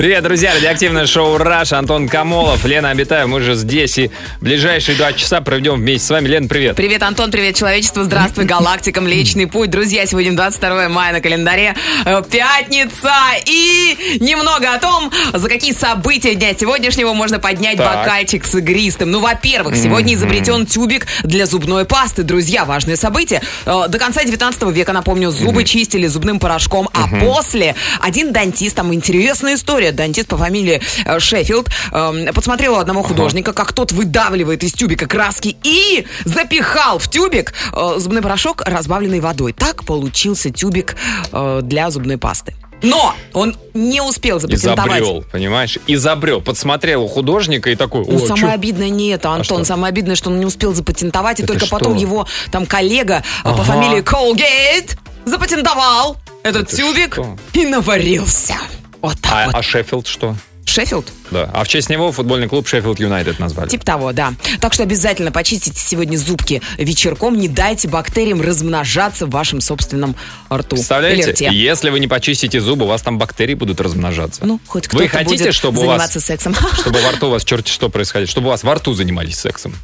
Привет, друзья! Радиоактивное шоу «Раш». Антон Камолов, Лена Обитаева. Мы же здесь и ближайшие два часа проведем вместе с вами. Лен, привет! Привет, Антон, привет, человечество, здравствуй, галактика, Млечный Путь. Друзья, сегодня 22 мая на календаре, э, пятница. И немного о том, за какие события дня сегодняшнего можно поднять Так. бокальчик с игристым. Ну, во-первых, сегодня изобретен тюбик для зубной пасты. Друзья, важное событие. Э, До конца 19 века, напомню, зубы чистили зубным порошком, а после один дантист, там интересная история, дантист по фамилии э, Шеффилд, э, подсмотрел у одного художника, как тот выдавливает из тюбика краски и запихал в тюбик э, зубной порошок, разбавленный водой. Так получился тюбик э, для зубной пасты. Но он не успел запатентовать. Изобрел, понимаешь? Изобрел. Подсмотрел у художника и такой, Ну, самое чё? обидное не это, Антон. что? самое обидное, что он не успел запатентовать, и Это только что? потом его там коллега э, по Ага. фамилии Колгейт запатентовал этот Это тюбик что? и наварился. Вот так А, вот. а Шеффилд что? Шеффилд? Да. А в честь него футбольный клуб Шеффилд Юнайтед назвали. Типа того, да. Так что обязательно почистите сегодня зубки вечерком. Не дайте бактериям размножаться в вашем собственном рту. Представляете? рте. Если вы не почистите зубы, у вас там бактерии будут размножаться. Ну, хоть кто-то Вы хотите, будет чтобы у вас сексом. чтобы во рту у вас черти что происходит, чтобы у вас во рту занимались сексом.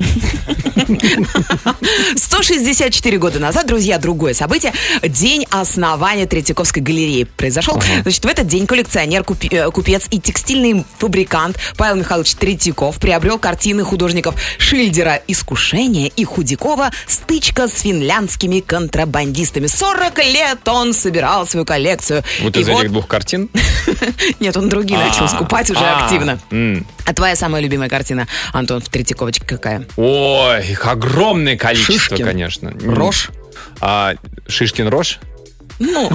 164 года назад, друзья, другое событие. День основания Третьяковской галереи произошел. Значит, в этот день коллекционер, э, купец и текстильный фабрикант Павел Михайлович Третьяков приобрел картины художников Шильдера «Искушение» и Худякова «Стычка с финляндскими контрабандистами». 40 лет он собирал свою коллекцию. Вот И из этих двух картин. Нет, он другие начал А, скупать уже а, активно. А твоя самая любимая картина, Антон, в Третьяковочке какая? Ой, их огромное количество, конечно. Рожь? А, Шишкин рожь? Ну,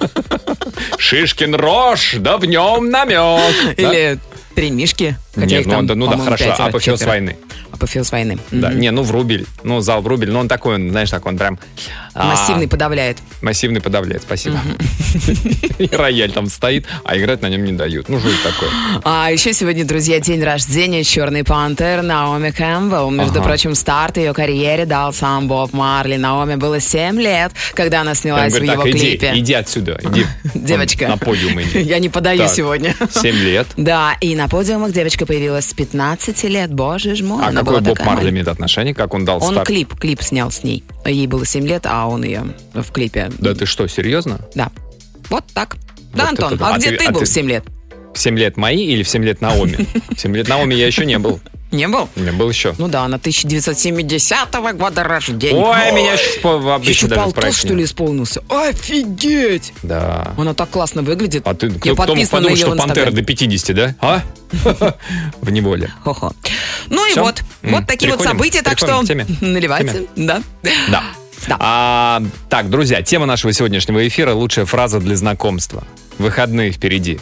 Шишкин рожь, да в нем намек. Да? Три мишки. Хотя Нет, их ну, там, ну да, хорошо, пятеро, апофеоз четверо. войны. Апофеоз войны. Да, Мгм. не, ну Врубель, ну зал Врубель, но он такой, он, знаешь, так он прям... а, Массивный подавляет. Массивный подавляет, спасибо. И рояль там стоит, а играть на нем не дают. Ну, что это такое? А еще сегодня, друзья, день рождения Черный Пантер Наоми Кэмпбелл. Между Ага. прочим, старт ее карьере дал сам Боб Марли. Наоми было 7 лет, когда она Он снялась в его иди, клипе. иди отсюда, иди. Девочка. На подиум иди. Я не подаю Так, сегодня. Семь лет. Да, и на подиумах девочка появилась с 15 лет. Боже ж мой, А она какой была Боб Марли имеет отношение? Как он дал Он старт? клип, клип снял с ней. Ей было 7 лет, а он ее в клипе. Да ты что, серьезно? Да. Вот так. Да, Вот Антон, это да. а, А где ты- ты, а был ты- в 7 лет? В 7 лет мои или в 7 лет Наоми? В 7 лет Наоми я еще не был. Не был? Не был еще. Ну да, на 1970 года рождения. Ой, меня сейчас Еще полтос, что ли, исполнился? Офигеть! Да. Она так классно выглядит. А ты Я кто, кто мог подумать, что пантера до 50, да? А? В неволе. Ну и вот. Вот такие вот события, так что наливайте. Да. Да. Да. А, так, друзья, тема нашего сегодняшнего эфира лучшая фраза для знакомства. Выходные впереди.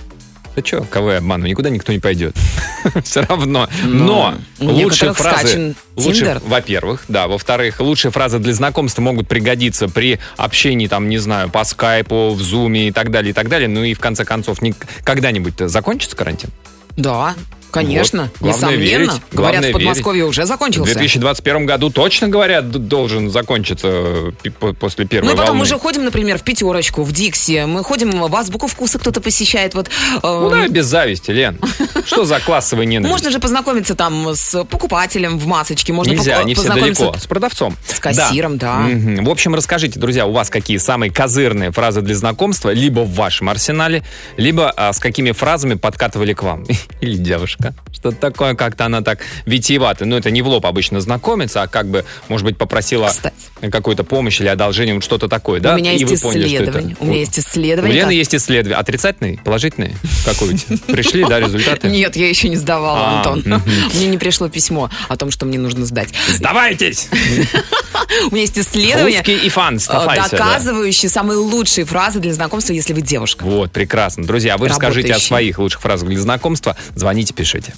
Да что, кого я обману? Никуда никто не пойдет. Все равно. Но лучшие фразы... Тиндер. Во-первых, да. Во-вторых, лучшие фразы для знакомства могут пригодиться при общении, там, не знаю, по скайпу, в зуме и так далее, и так далее. Ну и в конце концов, не- когда-нибудь закончится карантин? Да, конечно. Вот. Главное Несомненно. верить. Говорят, Главное в Подмосковье уже В закончился. 2021 году точно, говорят, должен закончиться э, после первой Ну и потом волны. мы же ходим, например, в пятерочку, в Дикси. Мы ходим в азбуку вкуса, кто-то посещает. Вот, э, Куда без зависти, Лен? Что за классовый ненависть? Можно же познакомиться там с покупателем в масочке. Можно Нельзя, они все далеко. С продавцом. с кассиром, да. В общем, расскажите, друзья, у вас какие самые козырные фразы для знакомства, либо в вашем арсенале, либо а, с какими фразами подкатывали к вам. Или девушка. Что-то такое, как-то она так витиевато. Ну, это не в лоб обычно знакомится, а как бы, может быть, попросила Кстати. Какую-то помощь или одолжение, вот что-то такое, да? У меня И есть вы поняли, что это. исследование. У меня есть У исследование. Лены как- есть исследования. Отрицательные? Положительные? Какой-то? Пришли, да, результаты? Нет, я еще не сдавала, А, Антон. Мне не пришло письмо о том, что мне нужно сдать. Сдавайтесь! У меня есть исследование, Русский и фан, э, доказывающее самые лучшие фразы для знакомства, если вы девушка. Вот, прекрасно. Друзья, вы расскажите о своих лучших фразах для знакомства. Звоните, пишите.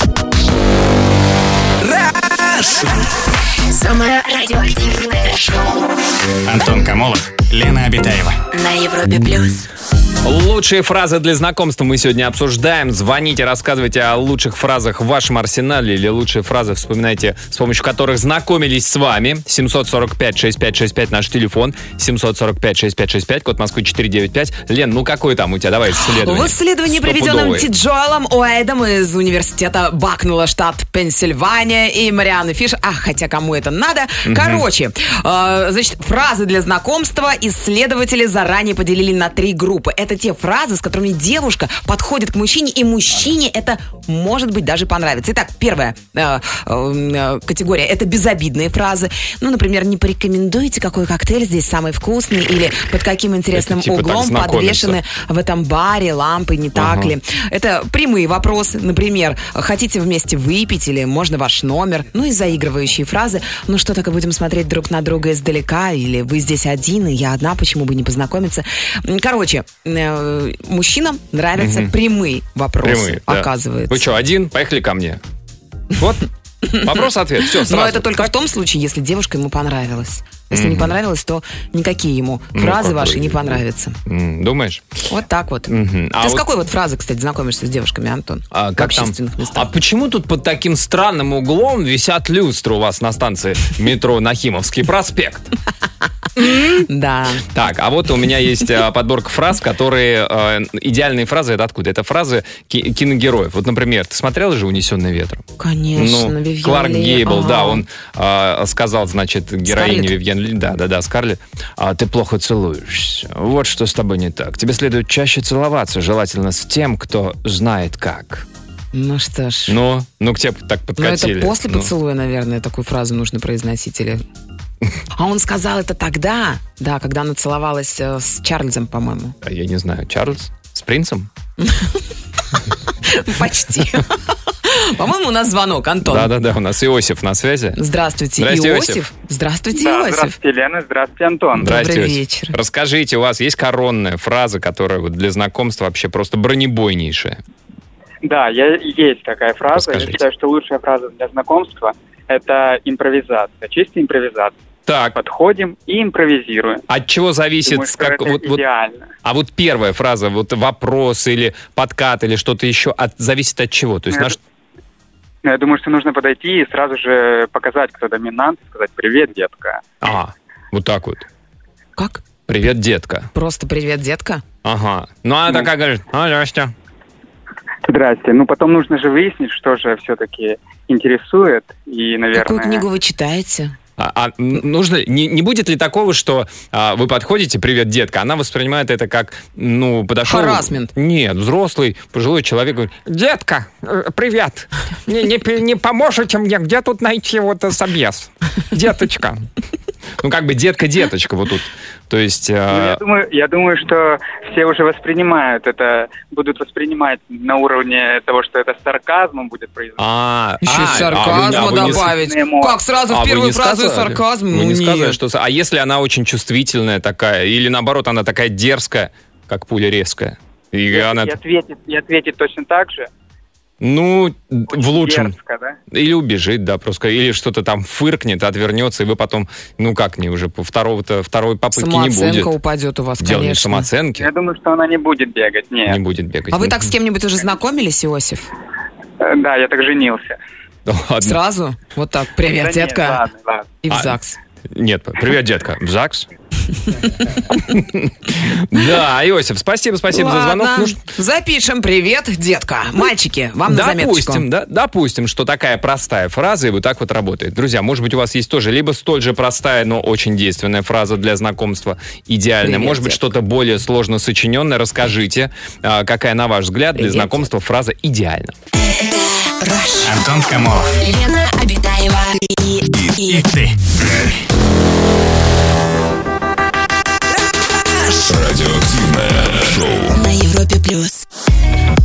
Самое радиоактивное шоу Антон Камолов, Лена Обитаева. на Европе плюс. Лучшие фразы для знакомства мы сегодня обсуждаем. Звоните, рассказывайте о лучших фразах в вашем арсенале или лучшие фразы вспоминайте, с помощью которых знакомились с вами. 745-6565 наш телефон. 745-6565, код Москвы 495. Лен, ну какой там у тебя? Давай исследование. В исследовании, проведенном Стопудовый. Ти Джоэлом Уэйдом из университета Бакнула, штат Пенсильвания, и Марианы Фиш, а хотя кому это надо. Короче, э, значит, фразы для знакомства исследователи заранее поделили на три группы. Это те фразы, с которыми девушка подходит к мужчине, и мужчине это может быть даже понравится. Итак, первая э, э, категория – это безобидные фразы. Ну, например, не порекомендуете, какой коктейль здесь самый вкусный, или под каким интересным типа так углом подвешены в этом баре лампы, не так Ага. ли? Это прямые вопросы. Например, хотите вместе выпить или можно ваш номер? Ну и заигрывающие фразы. Ну что, так и будем смотреть друг на друга издалека? Или вы здесь один, и я одна, почему бы не познакомиться? Короче, э, мужчинам нравятся прямые вопросы, Прямые, да. оказывается. Вы что, один? Поехали ко мне. Вот. Вопрос-ответ. Все, Но сразу. это только в том случае, если девушка ему понравилась. Если не понравилось, то никакие ему Ну, фразы ваши бы, не понравятся. Думаешь? Вот так вот. Мгм. А Ты с вот- какой вот фразы, кстати, знакомишься с девушками, Антон? А, как там? А почему тут под таким странным углом висят люстры у вас на станции метро Нахимовский проспект? Да. Так, а вот у меня есть э, подборка фраз, которые... э, идеальные фразы, это откуда? Это фразы ки- киногероев. Вот, например, ты смотрел же «Унесенный ветром»? Конечно, Ну, Вивьен Кларк Ли. Гейбл, Ага. да, он э, сказал, значит, героине. Вивьен Ли, да, да, да, Скарлетт, «А, ты плохо целуешься. Вот что с тобой не так. Тебе следует чаще целоваться, желательно с тем, кто знает как. Ну что ж. Ну, ну к тебе так Ну, подкатили. это после Ну. поцелуя, наверное, такую фразу нужно произносить. Или... А он сказал это тогда, да, когда она целовалась э, с Чарльзом, по-моему. А Я не знаю, Чарльз? С принцем? Почти. По-моему, у нас звонок, Антон. Да-да-да, у нас Иосиф на связи. Здравствуйте, Здрасте, Иосиф. Иосиф. Здравствуйте, Да, Иосиф. здравствуйте, Лена, здравствуйте, Антон. Здрасте, Добрый Иосиф. вечер. Расскажите, у вас есть коронная фраза, которая вот для знакомства вообще просто бронебойнейшая? Да, я, есть такая фраза. Расскажите. Я считаю, что лучшая фраза для знакомства – это импровизация, чистая импровизация. Так, Подходим и импровизируем. от чего зависит, Думаю, как, вот, вот- идеально. а вот первая фраза, вот вопрос или подкат или что-то еще, от, зависит от чего? То есть Ну, наш... Но я думаю, что нужно подойти и сразу же показать, кто доминант, сказать «Привет, детка». А, вот так вот. Как? Привет, детка. Просто привет, детка. Ага. Ну, она Ну. такая говорит, а, здрасте. Здрасте. Ну, потом нужно же выяснить, что же все-таки интересует. И, наверное... Какую книгу вы читаете? А, а нужно, не, не будет ли такого, что а, вы подходите, привет, детка, она воспринимает это как, ну, подошел... Харассмент. Нет, взрослый, пожилой человек говорит, детка, э, привет, не, не, не поможете мне, где тут найти вот собес? Деточка. Ну, как бы детка-деточка вот тут. То есть... Ну, я, э, думаю, я думаю, что все уже воспринимают это, будут воспринимать на уровне того, что это сарказмом будет произноситься. а, Еще а, и а вы- сарказма а не с- добавить. Эмоции. Как сразу а в первую не фразу сказали? сарказм? Вы Ну, не сказали, нет. что... А если она очень чувствительная такая, или наоборот, она такая дерзкая, как пуля резкая? И И, она... и ответит, и ответит точно так же. Ну, в Очень лучшем. дерзко, да? Или убежит, да, просто. Или что-то там фыркнет, отвернется, и вы потом, ну как не, уже по второго-то, второй попытки не Самооценка будет. упадет у вас, Дело не в конечно. самооценке, Я думаю, что она не будет бегать, нет. не будет бегать. А вы так с кем-нибудь уже знакомились, Иосиф? Э, Да, я так женился. ладно. Сразу? Вот так, привет, Да нет, детка. ладно, ладно. И в А, ЗАГС. Нет, привет, детка. В ЗАГС? Да, Иосиф, спасибо, спасибо за звонок. Ну, запишем привет, детка. Мальчики, вам на. Допустим, да, допустим, что такая простая фраза и вот так вот работает. Друзья, может быть, у вас есть тоже либо столь же простая, но очень действенная фраза для знакомства, идеальная. Может быть, что-то более сложно сочиненное. Расскажите, а, какая, на ваш взгляд, для знакомства фраза идеальна. Антон Камолов. Лена и, и, И ты. Радиоактивное шоу. на Европе плюс.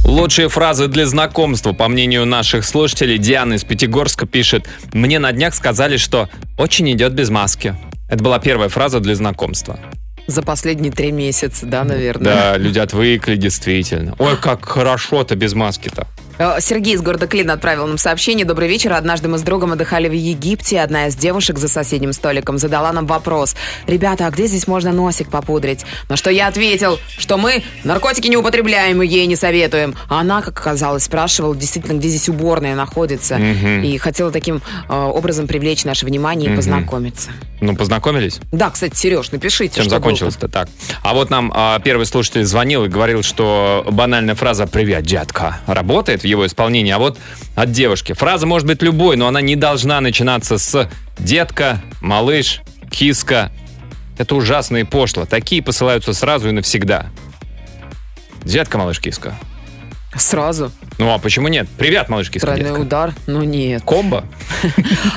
Лучшие фразы для знакомства, по мнению наших слушателей, Диана из Пятигорска пишет, «Мне на днях сказали, что очень идет без маски». Это была первая фраза для знакомства. За последние три месяца, да, наверное. Да, люди отвыкли, действительно. Ой, как хорошо-то без маски-то. Э, Сергей из города Клин отправил нам сообщение. Добрый вечер. Однажды мы с другом отдыхали в Египте. Одна из девушек за соседним столиком задала нам вопрос. Ребята, а где здесь можно носик попудрить? На что я ответил, что мы наркотики не употребляем и ей не советуем. А она, как оказалось, спрашивала действительно, где здесь уборная находится. И хотела таким э, образом привлечь наше внимание и познакомиться. Ну, познакомились? Да, кстати, Сереж, напишите, Чем закончилось-то так? А вот нам а, первый слушатель звонил и говорил, что банальная фраза «Привет, дядка» работает в его исполнении. А вот от девушки. Фраза может быть любой, но она не должна начинаться с «детка», «малыш», «киска». Это ужасно и пошло. Такие посылаются сразу и навсегда. Детка, малыш, киска. Сразу. Ну а почему нет? Привет, малыш, киска. Тройной удар. Ну нет. Комбо?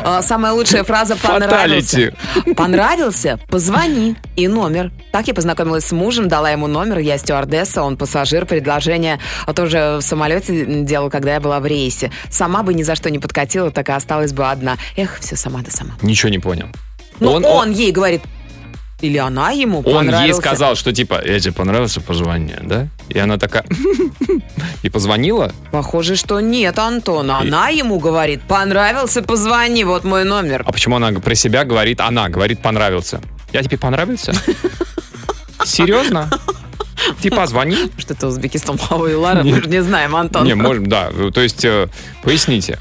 А, Самая лучшая фраза «понравился». Понравился? Позвони. И номер. Так я познакомилась с мужем, дала ему номер, я стюардесса, он пассажир, предложение а тоже в самолете делал, когда я была в рейсе. Сама бы ни за что не подкатила, так и осталась бы одна. Эх, все сама да сама. Ничего не понял. Ну, Он- он, он- ей говорит, или она ему Он ей сказал, что типа, я тебе понравился, позвони, да? И она такая, и позвонила? Похоже, что нет, Антон. Она ему говорит, понравился, позвони, вот мой номер. А почему она про себя говорит, она говорит, понравился? Я тебе понравился? Серьезно? Ты позвони? Что это Узбекистан, Павла и Лара, мы же не знаем, Антон. Не, можем, да. То есть, э, поясните.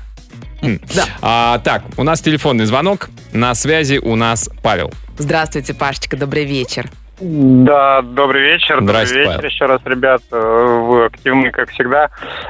Да. А, так, у нас телефонный звонок. На связи у нас Павел. Здравствуйте, Пашечка, добрый вечер. Да, добрый вечер. Здрасте, добрый Павел. вечер еще раз, ребят. Э, Вы активны, как всегда.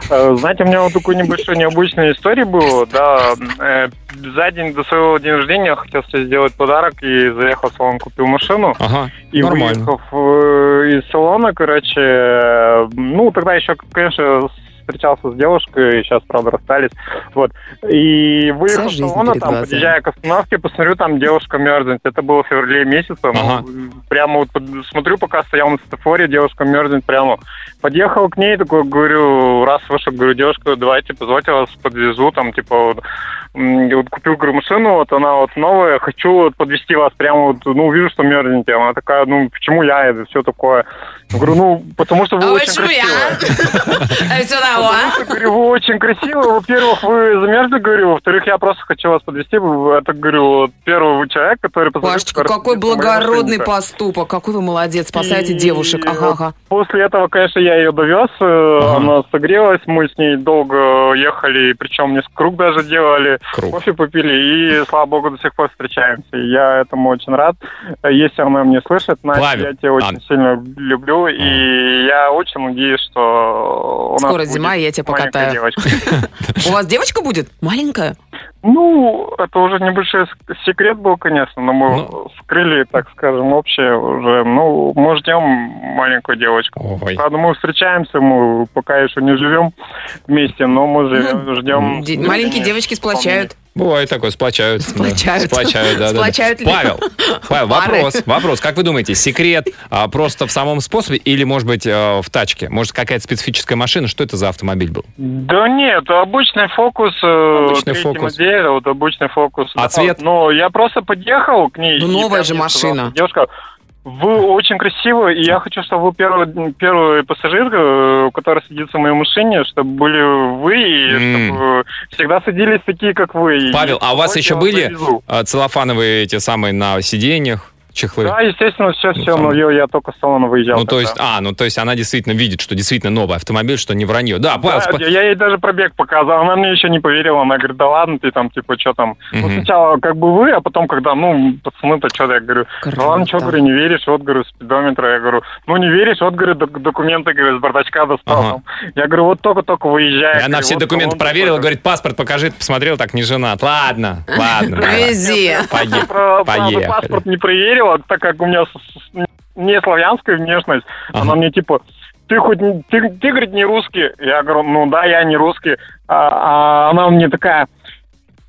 Э, Знаете, у меня вот такой небольшой необычной истории было. Да, э, за день до своего дня рождения я хотел себе сделать подарок и заехал в салон, купил машину. Ага, И нормально. выехав из салона, короче, ну, тогда еще, конечно, встречался с девушкой, сейчас, правда, расстались, вот. И выехав Вся из жизнь салона, перед там, подъезжая к остановке, посмотрю, там девушка мерзнет. Это было в феврале месяце. ну, Ага. прямо вот смотрю, пока стоял на светофоре, девушка мерзнет прямо. Подъехал к ней, такой, говорю, раз вышел, говорю, девушка, давайте, позвольте вас подвезу, там, типа, вот, вот купил, говорю, машину, вот она вот новая, хочу вот подвезти вас прямо вот, ну, вижу, что мерзнете. Она такая, ну, почему я, это все такое. Я говорю, ну, потому что вы А очень почему я? а? Потому что, говорю, вы очень красивые. Во-первых, вы замерзли, говорю. Во-вторых, я просто хочу вас подвести. Это, говорю, вот первый вы человек, который... Пашечка, какой благородный поступок. Какой вы молодец, спасаете И девушек. Ага, ага. После этого, конечно, я ее довез, э, Ага. она согрелась, мы с ней долго ехали, причем несколько круг даже делали, Круг. кофе попили, и, слава богу, до сих пор встречаемся. Я этому очень рад. Если она меня слышит, Настя, я тебя очень а. сильно люблю, и я очень надеюсь, что у нас Скоро будет зима, и я тебя покатаю. У вас девочка будет? Маленькая? Ну, это уже небольшой секрет был, конечно, но мы Ну. скрыли, так скажем, общее уже. Ну, мы ждем маленькую девочку. Ой. Правда, мы встречаемся, мы пока еще не живем вместе, но мы живем, ждем. Де- Маленькие девочки сплочают. Бывает такое, сплочают. да. Сплочают. Сплочают, да, да, да. Сплочают людей. Павел, Павел, Пары. вопрос, вопрос. Как вы думаете, секрет а, просто в самом способе или, может быть, э, в тачке? Может, какая-то специфическая машина? Что это за автомобиль был? Да нет, обычный фокус. э, Обычный фокус. модели, вот обычный фокус. А Да, цвет? Ну, я просто подъехал к ней. Ну, новая же машина. Девушка, вы очень красивы, и я хочу, чтобы вы первый, первый пассажир, э, который садится в моей машине, чтобы были вы, и М. чтобы всегда садились такие, как вы. Павел, а у вас еще были а, целлофановые эти самые на сиденьях, чехлы? Да, естественно, все, все, но я, я только с салона выезжал. Ну, то есть, тогда. а, ну, то есть она действительно видит, что действительно новый автомобиль, что не вранье. Да, Павел, Да, спа- я ей даже пробег показал, она мне еще не поверила, она говорит, да ладно, ты там, типа, что там. Ну, Мгм. сначала как бы вы, а потом, когда, ну, пацаны-то что-то, я говорю, Круто. да ладно, что, говорю, не веришь, вот, говорю, спидометра, я говорю, ну, не веришь, вот, говорю, док- документы, говорю, с бардачка достал. Ага. там. Я говорю, вот только-только выезжаю. И она все документы проверила, говорит, паспорт покажи, посмотрел, так не женат. Ладно, ладно. давай. Вези. Поехали. Паспорт не проверила, так как у меня не славянская внешность. Ага. Она мне типа, ты хоть ты, ты, говорит, не русский. Я говорю, ну да, я не русский. А, а она мне такая,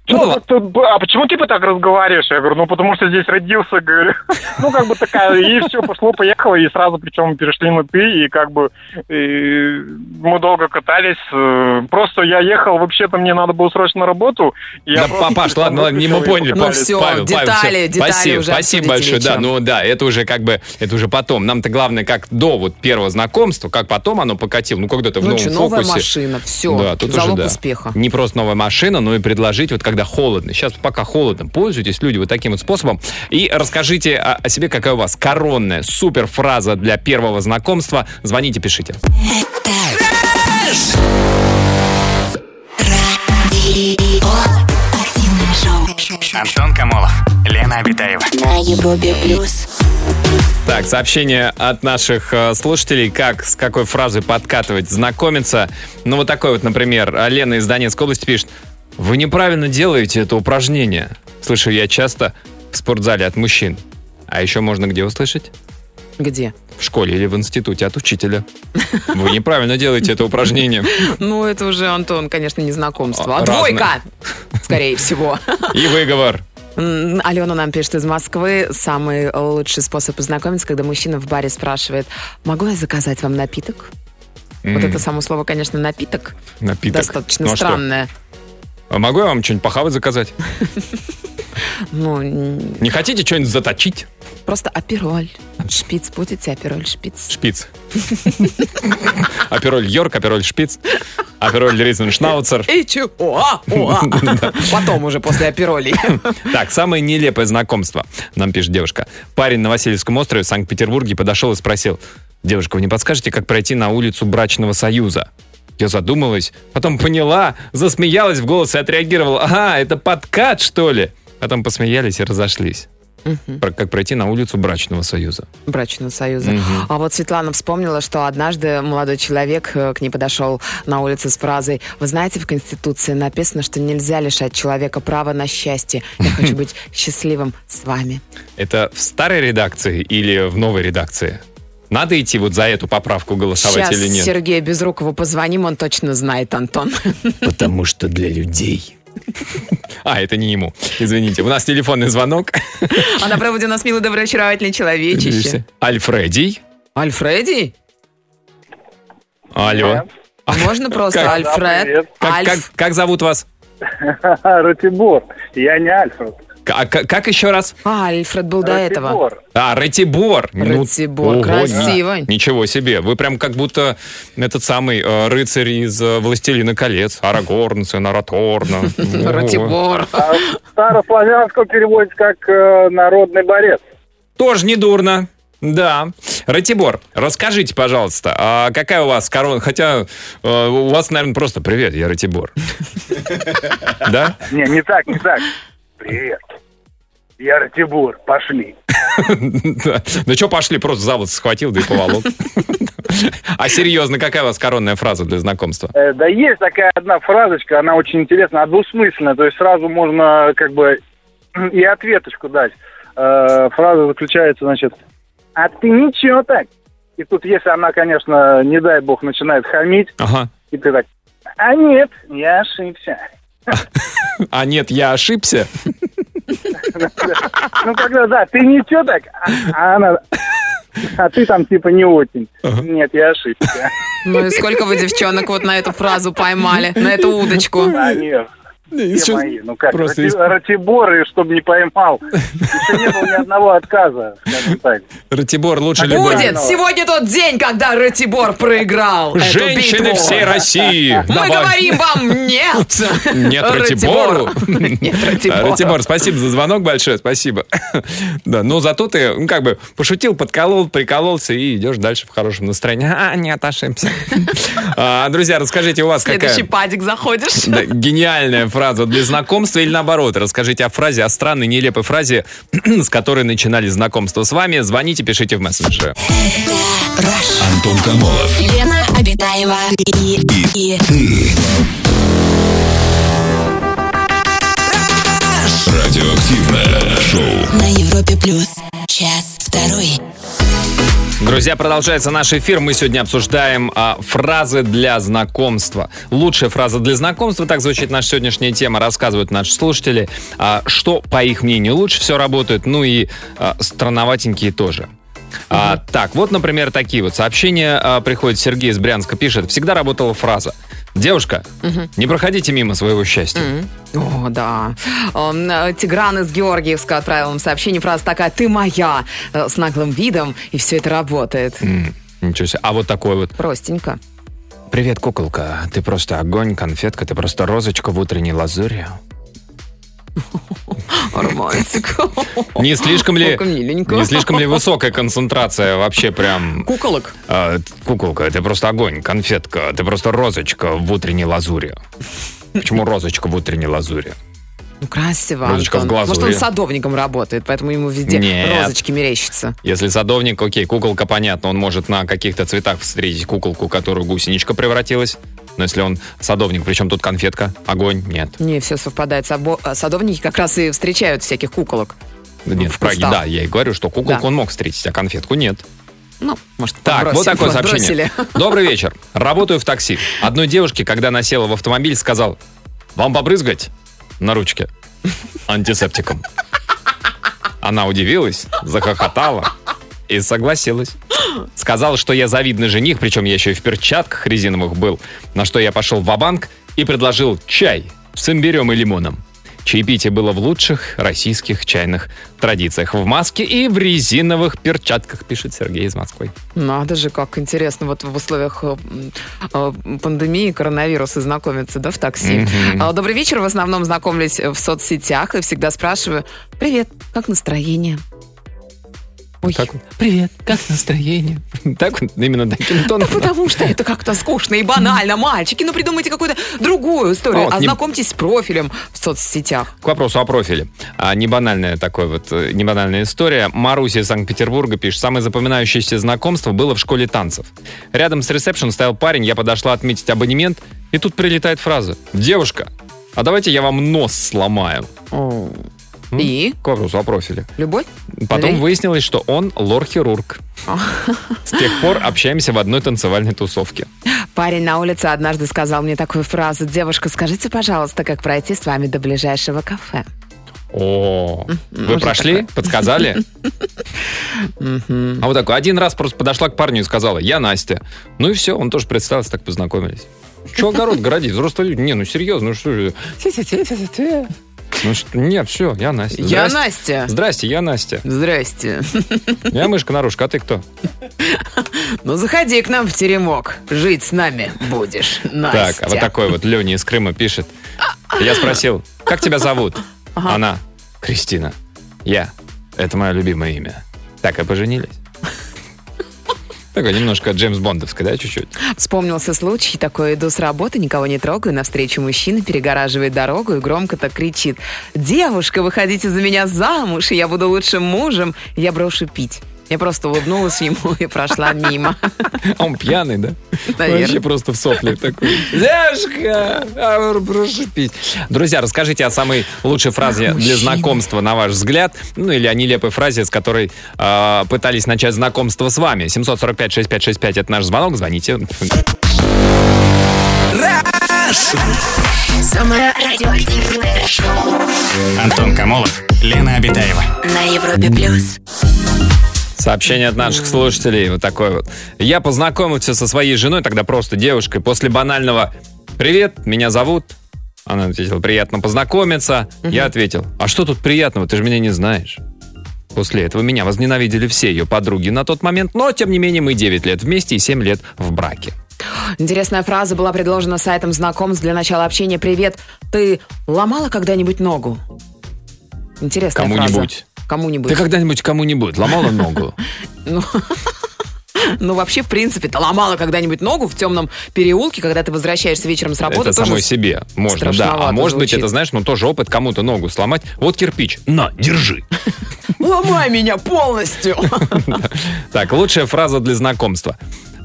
Чё, Ну, как-то а почему типа так разговариваешь? Я говорю, ну потому что здесь родился, говорю. Ну, как бы такая, и все, пошло-поехало, и сразу причем перешли на ты, и как бы и мы долго катались. э, Просто я ехал, вообще-то мне надо было срочно на работу. Да, просто папаш, ладно, ладно, не мы поняли. Ну Па- покатались. всё, Павел, Павел, детали, всё. детали спасибо, уже спасибо большое. Да, вечером. ну да, это уже как бы, это уже потом. Нам-то главное, как до вот первого знакомства, как потом оно покатило. Ну, когда ты в Ну новом что, новая фокусе. машина, все, Да, тут залог уже, да. успеха. Не просто новая машина, но и предложить, вот когда холодно. Сейчас пока холодно, пользуйтесь, люди, вот таким вот способом. И расскажите о, о себе, какая у вас коронная суперфраза для первого знакомства. Звоните, пишите. Антон Камолов, Лена Абитаева. На Европе плюс. Так, сообщение от наших э, слушателей, как, с какой фразой подкатывать, знакомиться. Ну, вот такой вот, например, Лена из Донецкой области пишет. Вы неправильно делаете это упражнение. Слышу я часто в спортзале от мужчин. А еще можно где услышать? Где? В школе или в институте от учителя. Вы неправильно делаете это упражнение. Ну, это уже, Антон, конечно, не знакомство, а, двойка, скорее всего. И выговор. Алена нам пишет из Москвы. Самый лучший способ познакомиться, когда мужчина в баре спрашивает, могу я заказать вам напиток? Вот это само слово, конечно, напиток. Напиток. Достаточно Ну, а странное. А могу я вам что-нибудь похавать заказать? Ну, Не хотите что-нибудь заточить? просто апероль. Шпиц, будете апероль, шпиц. Шпиц. Апероль Йорк, апероль Шпиц, апероль Ризеншнауцер. И чего? О, а. Потом уже после аперолей. Так, самое нелепое знакомство, нам пишет девушка. Парень на Васильевском острове в Санкт-Петербурге подошел и спросил, девушка, вы не подскажете, как пройти на улицу брачного союза? Я задумалась, потом поняла, засмеялась в голос и отреагировала, ага, это подкат, что ли? Потом посмеялись и разошлись. Про как пройти на улицу брачного союза. Брачного союза. Мгм. А вот Светлана вспомнила, что однажды молодой человек э, к ней подошел на улице с фразой «Вы знаете, в Конституции написано, что нельзя лишать человека права на счастье. Я хочу быть счастливым с вами». Это в старой редакции или в новой редакции? Надо идти вот за эту поправку голосовать Сейчас или нет? Сергею Безрукову позвоним, он точно знает, Антон. Потому что для людей. А, это не ему. Извините. У нас телефонный звонок. А на проводе у нас милый доброочаровательный человечище. Альфредий. Альфреди? Алло. А можно просто Как? Альфред? привет. Как, Альф. как, как зовут вас? Ратибор. Я не Альфред. А как еще раз? А, Альфред был до этого. Ратибор. А, Ратибор. Ну, Ратибор, ого, красиво. ни- Ничего себе. Вы прям как будто этот самый э, рыцарь из э, «Властелина колец». Арагорн, сын Араторна. Ого. Ратибор. А в старославянском переводится как э, народный борец. Тоже недурно. Да. Ратибор, расскажите, пожалуйста, а какая у вас корона? Хотя э, у вас, наверное, просто «Привет, я Ратибор». Да? Не, не так, не так. Привет. Я Ратибор, пошли. Ну что, пошли, просто завод схватил, да и поволок. А серьезно, какая у вас коронная фраза для знакомства? Э, да есть такая одна фразочка, она очень интересная, двусмысленная, то есть сразу можно как бы и ответочку дать. Э, фраза заключается, значит, а ты ничего так. И тут, если она, конечно, не дай бог, начинает хамить, Ага. и ты так, а нет, я ошибся. А нет, я ошибся. Ну, когда, да, ты ничего так, а, она, а ты там типа не очень. Нет, я ошибся. Ну и сколько вы девчонок вот на эту фразу поймали, на эту удочку? А нет, все Сейчас- мои. Ну как, просто рати- из- ратиборы, чтобы не поймал. Еще не было ни одного отказа, скажем так. Ратибор лучше любой. Будет сегодня тот день, когда Ратибор проиграл Женщины всей России. Мы говорим вам нет. Нет Ратибору. Нет Ратибору. Ратибор, спасибо за звонок большое, спасибо. Да, но зато ты, ну, как бы, пошутил, подколол, прикололся и идешь дальше в хорошем настроении. А, нет, ошибся. А, Друзья, расскажите, у вас Следующий какая падик заходишь. да, гениальная фраза для знакомства или наоборот? Расскажите о фразе, о странной, нелепой фразе, с которой начинали знакомство с вами. Звоните, пишите в мессенджеры. Антон Камолов. Лена Обитаева и, и Радиоактивное шоу. на Европе плюс. Час второй. Друзья, продолжается наш эфир. Мы сегодня обсуждаем а, фразы для знакомства. Лучшая фраза для знакомства, так звучит наша сегодняшняя тема. Рассказывают наши слушатели, а, что, по их мнению, лучше все работает. Ну и а, странноватенькие тоже. А, так, вот, например, такие вот сообщения а, приходят. Сергей из Брянска пишет. Всегда работала фраза. Девушка, не проходите мимо своего счастья. О, да. Э, Тигран из Георгиевска отправил нам сообщение. Фраза такая «ты моя» э, с наглым видом, и все это работает. М, Ничего себе. А вот такой вот. Простенько. Привет, куколка. Ты просто огонь, конфетка, ты просто розочка в утренней лазури. Романтик. Не слишком ли, не слишком ли высокая концентрация вообще прям... Куколок. А, куколка, ты просто огонь, конфетка, ты просто розочка в утренней лазури. Почему розочка в утренней лазури? Ну, красиво, Розочка Антон. в глазу, Может, он садовником работает, поэтому ему везде Нет. розочки мерещатся. Если садовник, окей, куколка, понятно, он может на каких-то цветах встретить куколку, которую гусеничка превратилась. Но если он садовник, причем тут конфетка, огонь, нет. Не, все совпадает. Сабо- а Садовники как раз и встречают всяких куколок. Нет, в в Праге, да, я и говорю, что куколку Да. он мог встретить, а конфетку нет. Ну, может, Так, подбросили- вот такое сообщение. Добрый вечер. Работаю в такси. Одной девушке, когда она села в автомобиль, сказал, вам побрызгать на ручке антисептиком. Она удивилась, захохотала и согласилась. Сказал, что я завидный жених, причем я еще и в перчатках резиновых был, на что я пошел в банк и предложил чай с имбирем и лимоном. Чаепитие было в лучших российских чайных традициях. В маске и в резиновых перчатках, пишет Сергей из Москвы. Надо же, как интересно вот в условиях э, э, пандемии коронавируса знакомиться, да, в такси. А, Добрый вечер, в основном знакомлюсь в соцсетях и всегда спрашиваю, привет, как настроение? Ой, Так вот, Привет, как настроение? Так вот, именно таким тоном. потому что это как-то скучно и банально, мальчики, ну придумайте какую-то другую историю, не- ознакомьтесь с профилем в соцсетях. К вопросу о профиле. А, не банальная такой вот, э, не банальная история. Маруся из Санкт-Петербурга пишет. Самое запоминающееся знакомство было в школе танцев. Рядом с ресепшн стоял парень, я подошла отметить абонемент, и тут прилетает фраза. Девушка, а давайте я вам нос сломаю. И? К вопросу о профиле. Любовь? Потом Доверие? выяснилось, что он лор-хирург. С тех пор общаемся в одной танцевальной тусовке. Парень на улице однажды сказал мне такую фразу. Девушка, скажите, пожалуйста, как пройти с вами до ближайшего кафе? О, вы прошли? такое? Подсказали? А вот такой, один раз просто подошла к парню и сказала, я Настя. Ну и все, он тоже представился, так познакомились. Че огород городить? Взрослые люди. Не, ну серьезно, ну что же. Ну что, нет, все, я Настя. Я Здрасте. Настя. Здрасте, я Настя. Здрасте. Я мышка-нарушка, а ты кто? Ну, заходи к нам в теремок. Жить с нами будешь, Настя. Так, а вот такой вот Леня из Крыма пишет. Я спросил, как тебя зовут? Она, Кристина. Я. Это мое любимое имя. Так и поженились. Такой немножко Джеймс Бондовская, да, чуть-чуть? Вспомнился случай, такой, иду с работы, никого не трогаю, навстречу мужчина перегораживает дорогу и громко так кричит. «Девушка, выходите за меня замуж, и я буду лучшим мужем, я брошу пить». Я просто улыбнулась ему и прошла мимо. А он пьяный, да? Наверное. Вообще просто в сопле такой. Девушка, а, прошу пить. Друзья, расскажите о самой лучшей фразе для Мужчина. знакомства, на ваш взгляд. Ну или о нелепой фразе, с которой а, пытались начать знакомство с вами. 745-6565 это наш звонок. Звоните. Самое радиоактивное шоу Антон Камолов, Лена Обитаева. на Европе плюс. Сообщение от наших слушателей вот такое вот. Я познакомился со своей женой, тогда просто девушкой, после банального «Привет, меня зовут». Она ответила «Приятно познакомиться». Я ответил «А что тут приятного? Ты же меня не знаешь». После этого меня возненавидели все ее подруги на тот момент, но, тем не менее, мы 9 лет вместе и 7 лет в браке. Интересная фраза была предложена сайтом знакомств для начала общения. «Привет, ты ломала когда-нибудь ногу?» Интересная фраза. Кому-нибудь. Кому-нибудь. Ты когда-нибудь кому-нибудь ломала ногу? Ну, ну, вообще, в принципе, ты ломала когда-нибудь ногу в темном переулке, когда ты возвращаешься вечером с работы. Это самой себе. Можно, да. А может быть, звучит. это, знаешь, ну тоже опыт кому-то ногу сломать. Вот кирпич. На, держи. Ломай меня полностью. Так, лучшая фраза для знакомства.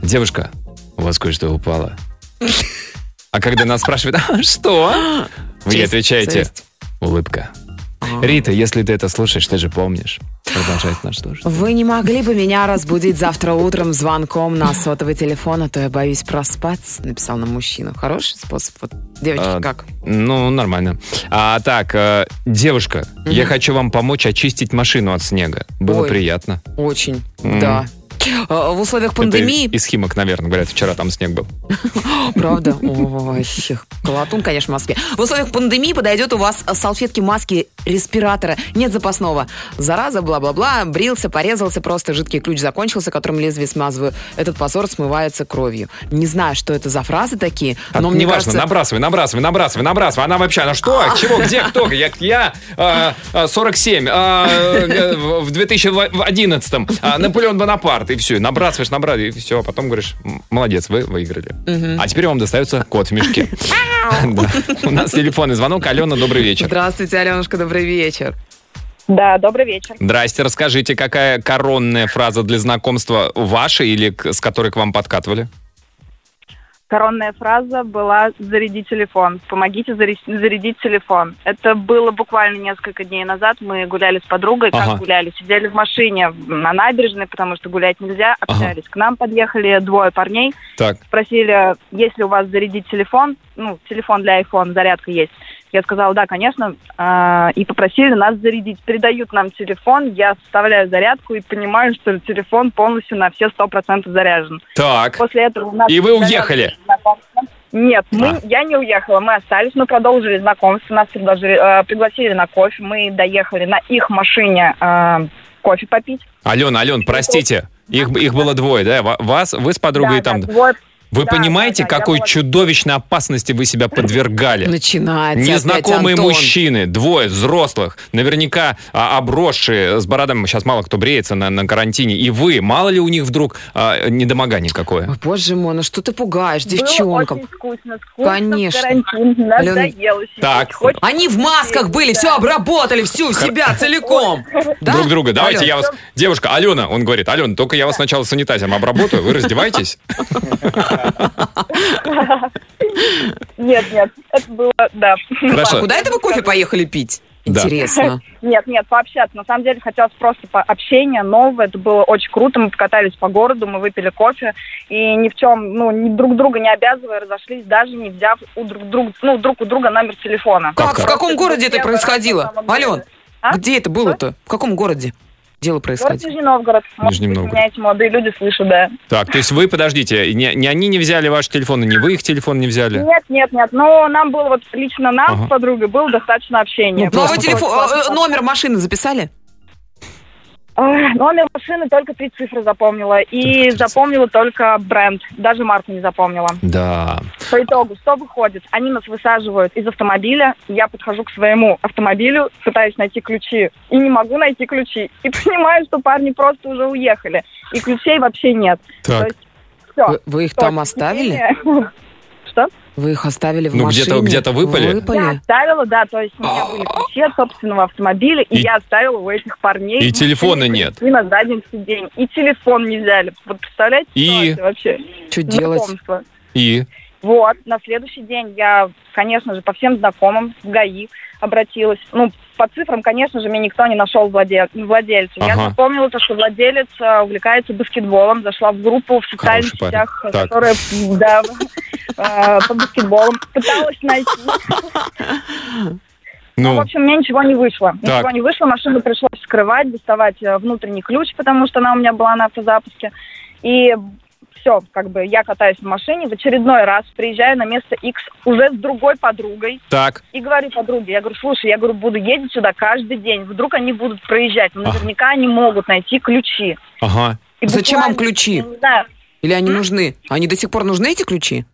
Девушка, у вас кое-что упало. А когда нас спрашивают, а что? Вы отвечаете, совесть. Рита, если ты это слушаешь, ты же помнишь. продолжает наш дождь. Вы не могли бы меня разбудить завтра утром звонком на сотовый телефон, а то я боюсь проспать, написал нам мужчина. Хороший способ. Вот, девочки, А, как? Ну, нормально. А так, э, девушка, я хочу вам помочь очистить машину от снега. Было Ой. приятно. Очень, М. да. А, В условиях Это пандемии, из Химок, наверное, говорят, вчера там снег был. правда? Ой, колотун, конечно, в Москве. В условиях пандемии подойдет у вас салфетки, маски, респиратора. Нет запасного. Зараза, бла-бла-бла, брился, порезался, просто жидкий ключ закончился, которым лезвие смазываю. Этот позор смывается кровью. Не знаю, что это за фразы такие, А, но мне неважно, кажется... набрасывай, набрасывай, набрасывай, набрасывай. Она вообще, она что? Чего? Где? Кто? Я, я а, а, 47, а, э, в 2011-м, а, Наполеон Бонапарт, и все. Набрасываешь, набрасываешь, и все. Потом говоришь, «М, молодец, вы выиграли. А теперь вам достается кот в мешке. У нас телефонный звонок. Алена, добрый вечер. Здравствуйте, Аленушка, добрый вечер. Да, добрый вечер. Здрасте, расскажите, какая коронная фраза для знакомства ваша или с которой к вам подкатывали? Коронная фраза была «заряди телефон». Помогите зарядить телефон. Это было буквально несколько дней назад. Мы гуляли с подругой. Ага. Как гуляли? Сидели в машине на набережной, потому что гулять нельзя. Общались. К нам подъехали двое парней. Так, Спросили, есть ли у вас зарядить телефон. Ну, телефон для iPhone, зарядка есть. Я сказала, да, конечно. А, И попросили нас зарядить. Передают нам телефон. Я вставляю зарядку и понимаю, что телефон полностью на все сто процентов заряжен. так. После этого у нас И вы уехали? Нет, мы, А. я не уехала, мы остались, мы продолжили знакомство, нас предложили, э, пригласили на кофе, мы доехали на их машине э, кофе попить. Алена, Ален, простите. Их, их было двое, да? Ва- Вас, вы с подругой Да, там... да, двое- Вы Да, понимаете, да, да, какой чудовищной опасности вы себя подвергали? Начинается Незнакомые опять, Антон. мужчины, двое взрослых, наверняка а, обросшие с бородами, сейчас мало кто бреется на, на карантине, и вы, мало ли у них вдруг а, недомогание какое? Ой, боже мой, ну что ты пугаешь, Было девчонка? очень скучно, скучно Конечно. в карантин, Алена, надоело так. Хочется Они в масках были, все обработали, всю себя целиком. Да? Друг друга, давайте Ален, я вас... Девушка, Алена, он говорит, Алена, только я вас сначала санитайзером обработаю, вы раздеваетесь? Нет, нет, это было, да. А Хорошо. куда это вы кофе поехали пить? Да. Интересно. Нет, нет, пообщаться. На самом деле хотелось просто общения нового. Это было очень круто. Мы покатались по городу, мы выпили кофе. И ни в чем, ну, ни друг друга не обязывая, разошлись, даже не взяв у друг друга, ну, друг у друга номер телефона. Как в каком городе это происходило? Ален, А? где это было-то? В каком городе дело Город происходило? Нижний Новгород. Может Нижний Новгород. меня эти молодые люди слышат, да. Так, то есть вы, подождите, не, не они не взяли ваш телефон, и не вы их телефон не взяли? Нет, нет, нет. Но нам было вот лично нам Ага. с подругой было достаточно общения. Ну, вы Просто телефон, просто- э, номер машины записали? Номер машины только три цифры запомнила. И запомнила только бренд. Даже марку не запомнила. Да. По итогу, что выходит? Они нас высаживают из автомобиля. Я подхожу к своему автомобилю, пытаюсь найти ключи. И не могу найти ключи. И понимаю, что парни просто уже уехали. И ключей вообще нет. То Так. есть, все. Вы, вы их там оставили? Что? Вы их оставили в Ну, где-то- машине? где-то выпали? Я Выпали? оставила, да, то есть у меня были ключи от собственного автомобиля, и, И- я оставила у этих парней. и телефона нет. ключи на заднем сиденье. И телефон не взяли. Вот представляете, И? вообще? Что делать? И? Вот, на следующий день я, конечно же, по всем знакомым в ГАИ обратилась. Ну, по цифрам, конечно же, мне никто не нашел владе- владельца. Я Ага. запомнила то, что владелец э, увлекается баскетболом, зашла в группу в социальных Хороший сетях, которая да, э, по баскетболу. Пыталась найти. Ну, в Ну, общем, мне ничего не вышло. Так. Ничего не вышло, машину пришлось вскрывать, доставать э, внутренний ключ, потому что она у меня была на автозапуске. И все, как бы я катаюсь в машине, в очередной раз приезжаю на место X уже с другой подругой так. и говорю подруге, я говорю, слушай, я говорю, буду ездить сюда каждый день, вдруг они будут проезжать, но наверняка они могут найти ключи. Ага. И Зачем вам ключи? я Не знаю, Или они нужны? Они до сих пор нужны, эти ключи?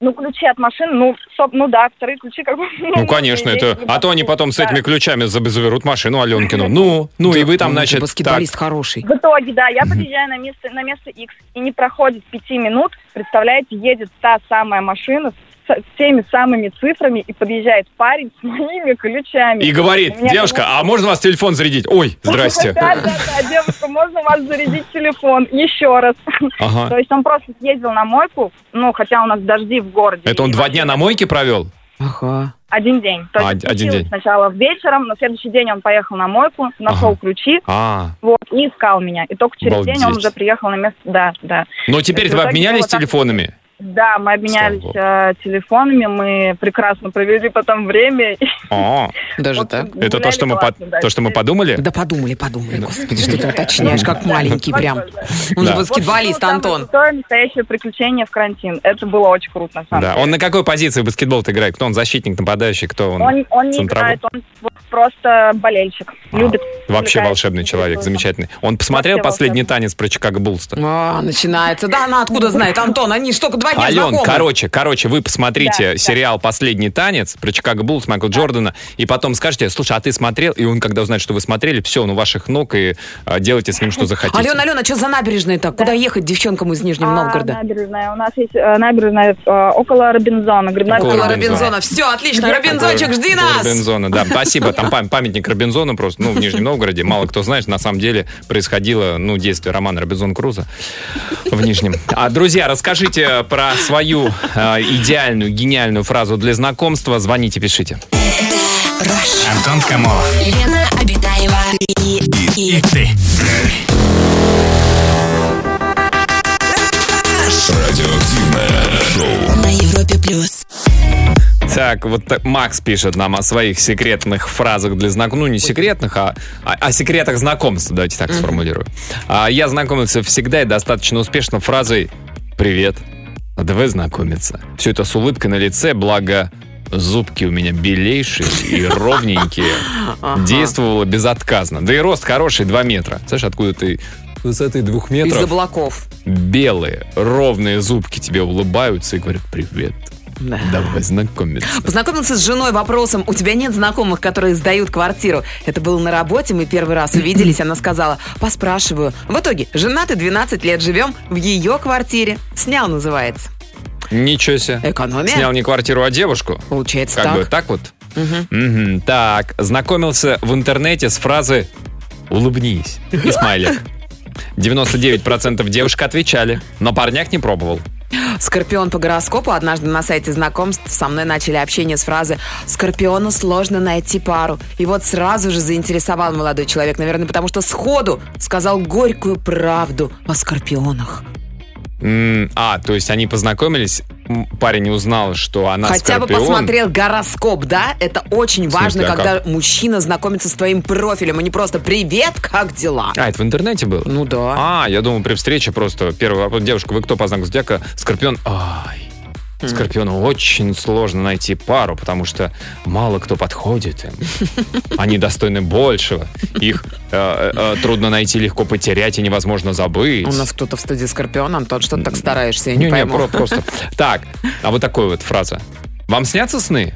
Ну, ключи от машины, ну, соп- ну да, вторые ключи как бы... Ну, конечно, это... А то они потом с этими ключами заб- заберут машину Аленкину. Ну, ну и вы там, значит, баскетболист хороший. В итоге, да, я подъезжаю на место, на место X, и не проходит пяти минут, представляете, едет та самая машина с с теми самыми цифрами, и подъезжает парень с моими ключами. И говорит, девушка, а можно вас телефон зарядить? Ой, здрасте. Да, да, да, девушка, можно вас зарядить телефон еще раз. То есть он просто съездил на мойку, ну, хотя у нас дожди в городе. Это он два дня на мойке провел? Ага. Один день. То А, есть один случилось день. Сначала вечером, на следующий день он поехал на мойку, нашел Ага. ключи, А, вот, и искал меня. И только через день он уже приехал на место. Да, да. но теперь вы обменялись телефонами? Да, мы обменялись э, телефонами, мы прекрасно провели потом время. О, Даже так? это то, что мы, то, что мы подумали? Да подумали, подумали. Господи, что ты уточняешь, как маленький прям. Он же баскетболист, Антон. крутое настоящее приключение в карантин. Это было очень круто, на самом Да. деле. Он на какой позиции в баскетбол играет? Кто он, защитник, нападающий, кто он? Он, не играет, он просто болельщик. А, Любит. Вообще волшебный человек, замечательный. Он посмотрел последний танец про Чикаго Буллс-то? А, начинается. Да, она откуда знает, Антон? Они только два дня Ален, знакомы. короче, короче, вы посмотрите Да, да. сериал «Последний танец» про Чикаго Буллс Майкла Джордана, и потом скажете, слушай, а ты смотрел? И он, когда узнает, что вы смотрели, все, он у ваших ног, и а, делайте с ним, что захотите. Алена, Алена, что за набережная так? Куда ехать девчонкам из Нижнего А, Новгорода? набережная. У нас есть э, набережная э, около Робинзона. Грибная Около. Робинзона. Робинзона. Все, отлично. Робинзончик, жди нас. Робинзона, да. Спасибо. Там пам- памятник Робинзону просто, ну, в Нижнем Новгороде. Мало кто знает, на самом деле происходило, ну, действие романа Робинзон Круза в Нижнем. А, друзья, расскажите про свою э, идеальную, гениальную фразу для знакомства. Звоните, пишите. Антон Камолов. Лена Обитаева и, и, И ты. Радиоактивное шоу. на Европе плюс. Так, вот так Макс пишет нам о своих секретных фразах для знакомств. Ну, не секретных, а о, о секретах знакомств, давайте так сформулирую. А, я знакомился всегда и достаточно успешно фразой «Привет, а давай знакомиться». Все это с улыбкой на лице, благо зубки у меня белейшие и ровненькие. Действовало безотказно. Да и рост хороший, 2 метра. Знаешь, откуда ты с высоты двух Из метров облаков. белые, ровные зубки тебе улыбаются и говорят «Привет. Давай знакомиться». Познакомился с женой вопросом, у тебя нет знакомых, которые сдают квартиру. Это было на работе, мы первый раз увиделись, она сказала, поспрашиваю. В итоге, женаты 12 лет, живем в ее квартире. Снял, называется. Ничего себе. Экономия. Снял не квартиру, а девушку. Получается Как так. бы так вот? Мгм. Так, знакомился в интернете с фразы «Улыбнись» и смайлик. 99% девушек отвечали, но парняк не пробовал. Скорпион по гороскопу. Однажды на сайте знакомств со мной начали общение с фразы «Скорпиону сложно найти пару». И вот сразу же заинтересовал молодой человек, наверное, потому что сходу сказал горькую правду о скорпионах. А, то есть они познакомились, парень узнал, что она Хотя бы скорпион. посмотрел гороскоп, да? Это очень смысле, важно, а когда мужчина знакомится с твоим профилем, а не просто «Привет, как дела?» А, это в интернете было? Ну да. А, я думал, при встрече просто первый вопрос. Девушка, вы кто по знаку зодиака? Скорпион. Ай. Скорпиону очень сложно найти пару, потому что мало кто подходит им. Они достойны большего. Их э, э, трудно найти, легко потерять и невозможно забыть. У нас кто-то в студии Скорпион, Антон, что ты так стараешься, я не, Не, не, пойму. про- просто. Так, а вот такой вот фраза. Вам снятся сны?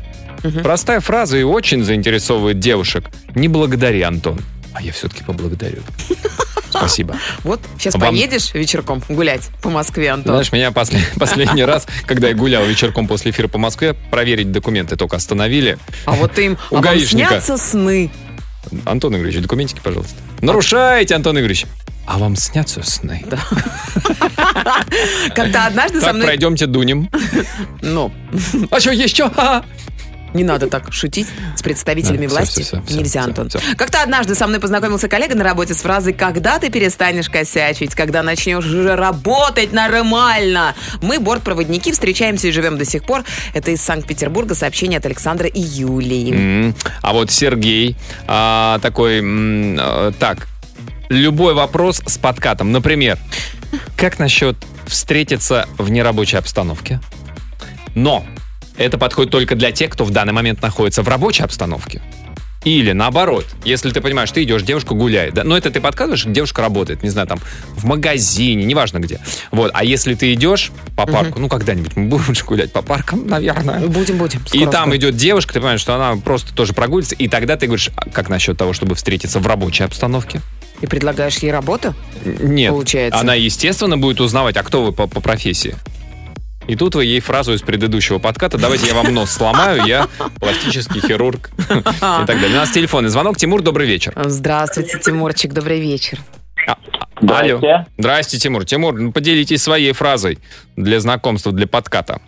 Простая фраза и очень заинтересовывает девушек. Не благодари, Антон. А я все-таки поблагодарю. Спасибо. Вот, сейчас Вам- поедешь вечерком гулять по Москве, Антон? Знаешь, меня после- последний раз, когда я гулял вечерком после эфира по Москве, проверить документы только остановили. А вот им У а гаишника. снятся сны. Антон Игоревич, документики, пожалуйста. Нарушаете, Антон Игоревич. А вам снятся сны? Как-то однажды со Так, мной... пройдемте дунем. Ну, А что, еще? Не надо так шутить с представителями власти. Нельзя, Антон. Как-то однажды со мной познакомился коллега на работе с фразой «Когда ты перестанешь косячить? Когда начнешь уже работать нормально?» Мы, бортпроводники, встречаемся и живем до сих пор. Это из Санкт-Петербурга сообщение от Александра и Юлии. А вот Сергей а, такой, м, э, так, любой вопрос с подкатом. Например, как насчет встретиться в нерабочей обстановке? Но это подходит только для тех, кто в данный момент находится в рабочей обстановке. Или наоборот, если ты понимаешь, ты идешь, девушка гуляет, да, но это ты подкатываешь, девушка работает, не знаю, там, в магазине, неважно где. Вот, а если ты идешь по парку, ну, когда-нибудь мы будем же гулять по паркам, наверное. Будем, будем. И там идет девушка, ты понимаешь, что она просто тоже прогуливается, и тогда ты говоришь, а как насчет того, чтобы встретиться в рабочей обстановке? И предлагаешь ей работу? Нет. Получается. Она, естественно, будет узнавать, а кто вы по, по профессии. И тут вы ей фразу из предыдущего подката «Давайте я вам нос сломаю, я пластический хирург» и так далее. У нас телефонный звонок. Тимур, добрый вечер. Здравствуйте, Тимурчик, добрый вечер. А, а, Алло. Здрасте, Тимур. Тимур, ну, поделитесь своей фразой для знакомства, для подката.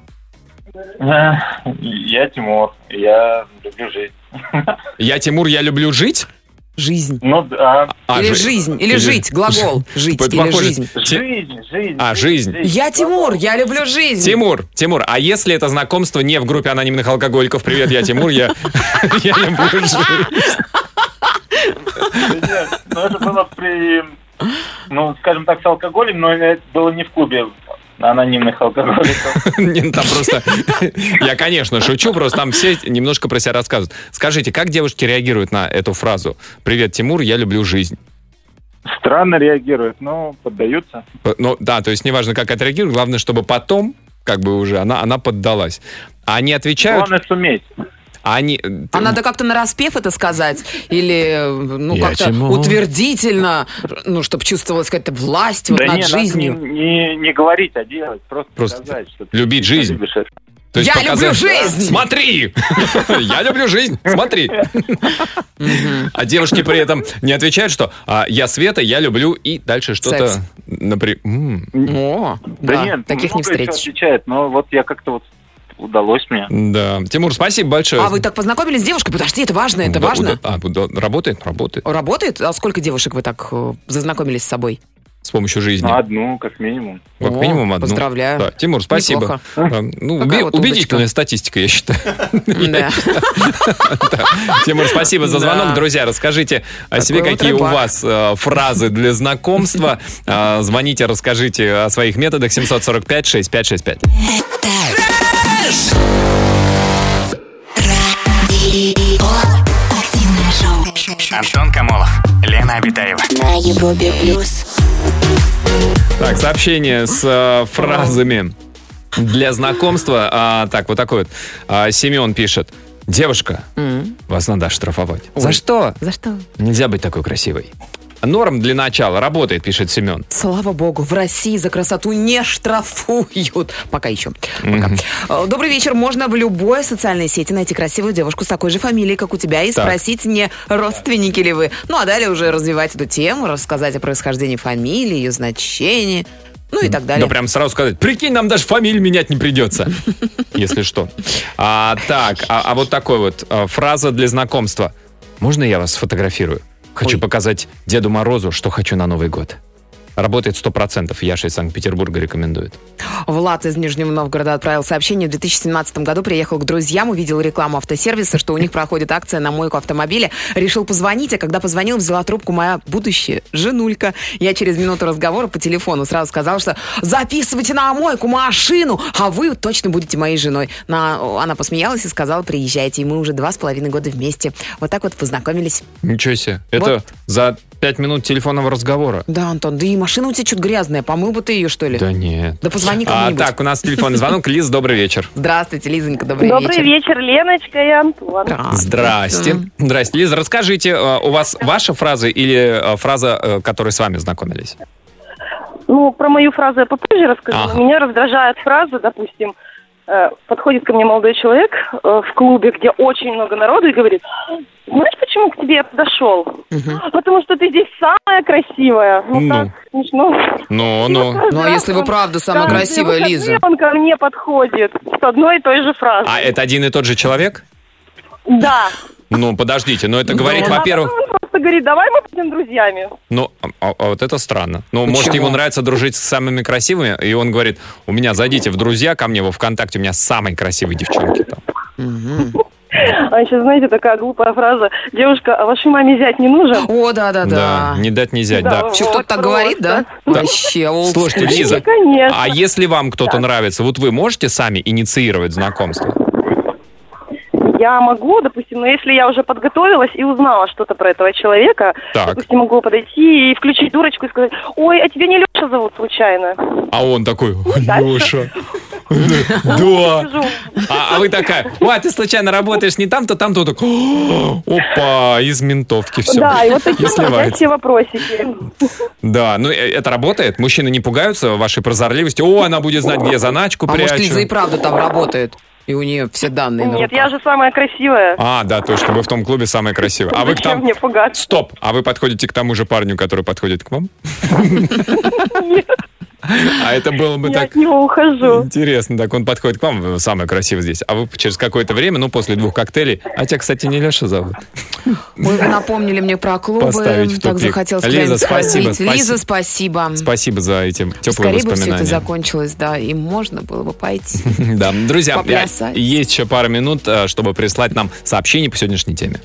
Я Тимур, я люблю жить. Я Тимур, я люблю жить? Жизнь. Ну да. А, или жи- жизнь, или жить, глагол. Жить Это или похоже- жизнь. Жизнь, жизнь. А, жизнь. Я Тимур, я люблю жизнь. Тимур, Тимур, а если это знакомство не в группе анонимных алкоголиков? Привет, я Тимур, я, я люблю жизнь. Нет, Ну это было при, ну скажем так, с алкоголем, но это было не в клубе анонимных алкоголиков. Не, ну, Там просто... Я, конечно, шучу, просто там все немножко про себя рассказывают. Скажите, как девушки реагируют на эту фразу? Привет, Тимур, я люблю жизнь. Странно реагируют, но поддаются. Ну, да, то есть неважно, как отреагируют, главное, чтобы потом, как бы уже, она, она поддалась. А они отвечают, Главное суметь. А они... э, А надо как-то нараспев это сказать? Или, э, ну, как-то утвердительно, ну, чтобы чувствовалась какая-то власть вот да над не, жизнью? не, не- не говорить, а делать. Просто, Просто сказать, что ты любить жизнь. То есть Я люблю жизнь! Смотри! Я люблю жизнь! Смотри! А девушки при этом не отвечают, что «А, я Света, я люблю и дальше что-то... Секс. напри- М, О, Да, нет, таких не встретишь. отвечает, но вот я как-то вот удалось мне. Да. Тимур, спасибо большое. А вы так познакомились с девушкой? Подожди, это важно, это Да, важно. да, а, да, работает? Работает. Работает? А сколько девушек вы так э, зазнакомились с собой? С помощью жизни. Ну, одну, как минимум. Как О, минимум одну. поздравляю. Да. Тимур, спасибо. Неплохо. Ну, уби- вот убедительная удочка. статистика, я считаю. Тимур, спасибо за звонок. Друзья, расскажите о себе, какие у вас э, фразы для знакомства. Э, Звоните, расскажите о своих методах. 745-6565. Радио. Активное шоу. Антон Камолов, Лена Обитаева. На Европе плюс. Так, сообщение с э, фразами для знакомства. А, так, вот такой вот. А, Семен пишет. Девушка, вас надо оштрафовать. За что? За что? Нельзя быть такой красивой. Норм для начала работает, пишет Семен. Слава богу, в России за красоту не штрафуют. Пока еще. Пока. Э, Добрый вечер. Можно в любой социальной сети найти красивую девушку с такой же фамилией, как у тебя, и Так. спросить, не родственники ли вы. Ну, а далее уже развивать эту тему, рассказать о происхождении фамилии, ее значении, ну и так далее. Да прям сразу сказать, прикинь, нам даже фамилию менять не придется, если что. А, так, а, а вот такой вот а, фраза для знакомства. Можно я вас сфотографирую? Хочу Ой. показать Деду Морозу, что хочу на Новый год. Работает 100%, Яша из Санкт-Петербурга рекомендует. Влад из Нижнего Новгорода отправил сообщение. В 2017 году приехал к друзьям, увидел рекламу автосервиса, что у них проходит акция на мойку автомобиля. Решил позвонить, а когда позвонил, взяла трубку моя будущая женулька. Я через минуту разговора по телефону сразу сказала, что записывайте на мойку машину, а вы точно будете моей женой. На- Она посмеялась и сказала, приезжайте. И мы уже два с половиной года вместе. Вот так вот познакомились. Ничего себе. Это Вот. за пять минут телефонного разговора. Да, Антон, да и машина у тебя что-то грязная. Помыл бы ты ее, что ли? Да нет. Да позвони А, кому-нибудь. так, у нас телефонный звонок. Лиз, добрый вечер. Здравствуйте, Лизонька, добрый, Добрый вечер. вечер, Леночка и Антон. Здрасте. Здрасте. Лиза, расскажите, э, у вас ваша фраза или э, фраза, э, которой с вами знакомились? Ну, про мою фразу я попозже расскажу. Ага. Меня раздражает фраза, допустим, подходит ко мне молодой человек э, в клубе, где очень много народу, и говорит, знаешь, почему к тебе я подошел? Потому что ты здесь самая красивая. Ну, Ну. так смешно. Ну, ну. Ну, а если вы правда самая Каждые красивая, Лиза? он ко мне подходит с одной и той же фразой. А это один и тот же человек? Да. Ну, подождите, но это говорит, во-первых, просто говорит, давай мы будем друзьями. ну, а, а вот это странно. Ну, может, Почему? ему нравится дружить с самыми красивыми, и он говорит, у меня, зайдите в друзья ко мне во ВКонтакте, у меня самые красивые девчонки там. А еще, знаете, такая глупая фраза. Девушка, а вашей маме зять не нужен? О, да-да-да. не дать не взять, да. Че, кто-то так говорит, да? Да. Вообще, Слушайте. Лиза, Конечно. а если вам кто-то нравится, вот вы можете сами инициировать знакомство? Я могу, допустим, но если я уже подготовилась и узнала что-то про этого человека, Так. допустим, могу подойти и включить дурочку и сказать, ой, а тебя не Леша зовут случайно? А он такой, дальше. Леша. Да. А, а вы такая, ой, а ты случайно работаешь не там-то, там-то, так, «О, опа, из ментовки все. да, и вот такие все вопросики. Да, ну э, это работает? Мужчины не пугаются вашей прозорливости? О, она будет знать, где я заначку А может, прячу. Лиза и правда там работает? И у нее все данные Нет, я же самая красивая. А, да, точно, вы в том клубе самая красивая. А вы к там... мне пугаться? Стоп, а вы подходите к тому же парню, который подходит к вам? А это было бы Я так от него ухожу. интересно. Так он подходит к вам, самый красивый здесь. А вы через какое-то время, ну, после двух коктейлей, а тебя, кстати, не Леша зовут. Ой, вы напомнили мне про клубы. Поставить в так тупик. захотелось Лиза, спасибо, сходить. Лиза, спасибо. спасибо. Спасибо за эти теплые Скорее бы все это воспоминания. закончилось, да, и можно было бы пойти. Да, друзья, есть еще пара минут, э, чтобы прислать нам сообщение по сегодняшней теме.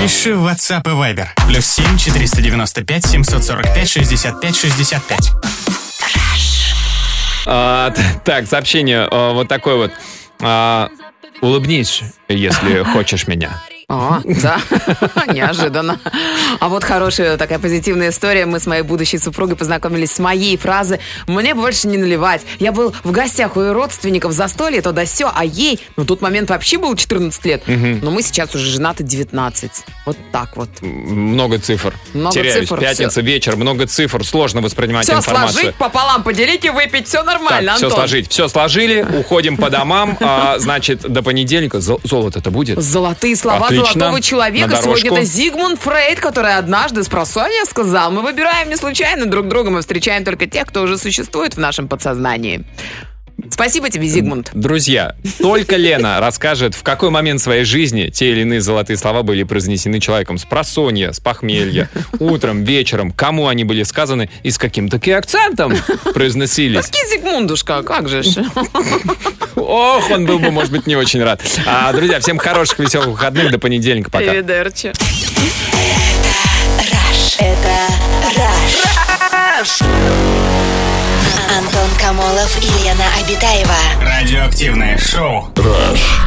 Пиши в WhatsApp и Viber. Плюс 7 495 745 65 65. А, так, сообщение э, вот такое вот. А, улыбнись, если хочешь меня. А, да, неожиданно. А вот хорошая такая позитивная история. Мы с моей будущей супругой познакомились с моей фразы «Мне больше не наливать». Я был в гостях у ее родственников застолье, то да сё, а ей, ну, тот момент вообще было 14 лет. Но мы сейчас уже женаты 19. Вот так вот. Много цифр. Много Теряюсь. цифр, Пятница, вечер, много цифр. Сложно воспринимать Все информацию. сложить, пополам поделить и выпить. Все нормально, Так, все Антон. сложить. Все сложили, уходим по домам. А, значит, до понедельника зо- золото-то будет. Золотые слова Отлично. Золотого человека. Сегодня это Зигмунд Фрейд, который однажды с просонья сказал, мы выбираем не случайно друг друга, мы встречаем только тех, кто уже существует в нашем подсознании. Спасибо тебе, Зигмунд. Друзья, только Лена расскажет, в какой момент своей жизни те или иные золотые слова были произнесены человеком с просонья, с похмелья, утром, вечером, кому они были сказаны и с каким таки акцентом произносились. Тоски Зигмундушка, как же. Ох, он был бы, может быть, не очень рад. А, друзья, всем хороших, веселых выходных. До понедельника. Пока. Раш. Это Раш. Антон Камолов и Лена Обитаева. Радиоактивное шоу. Rush.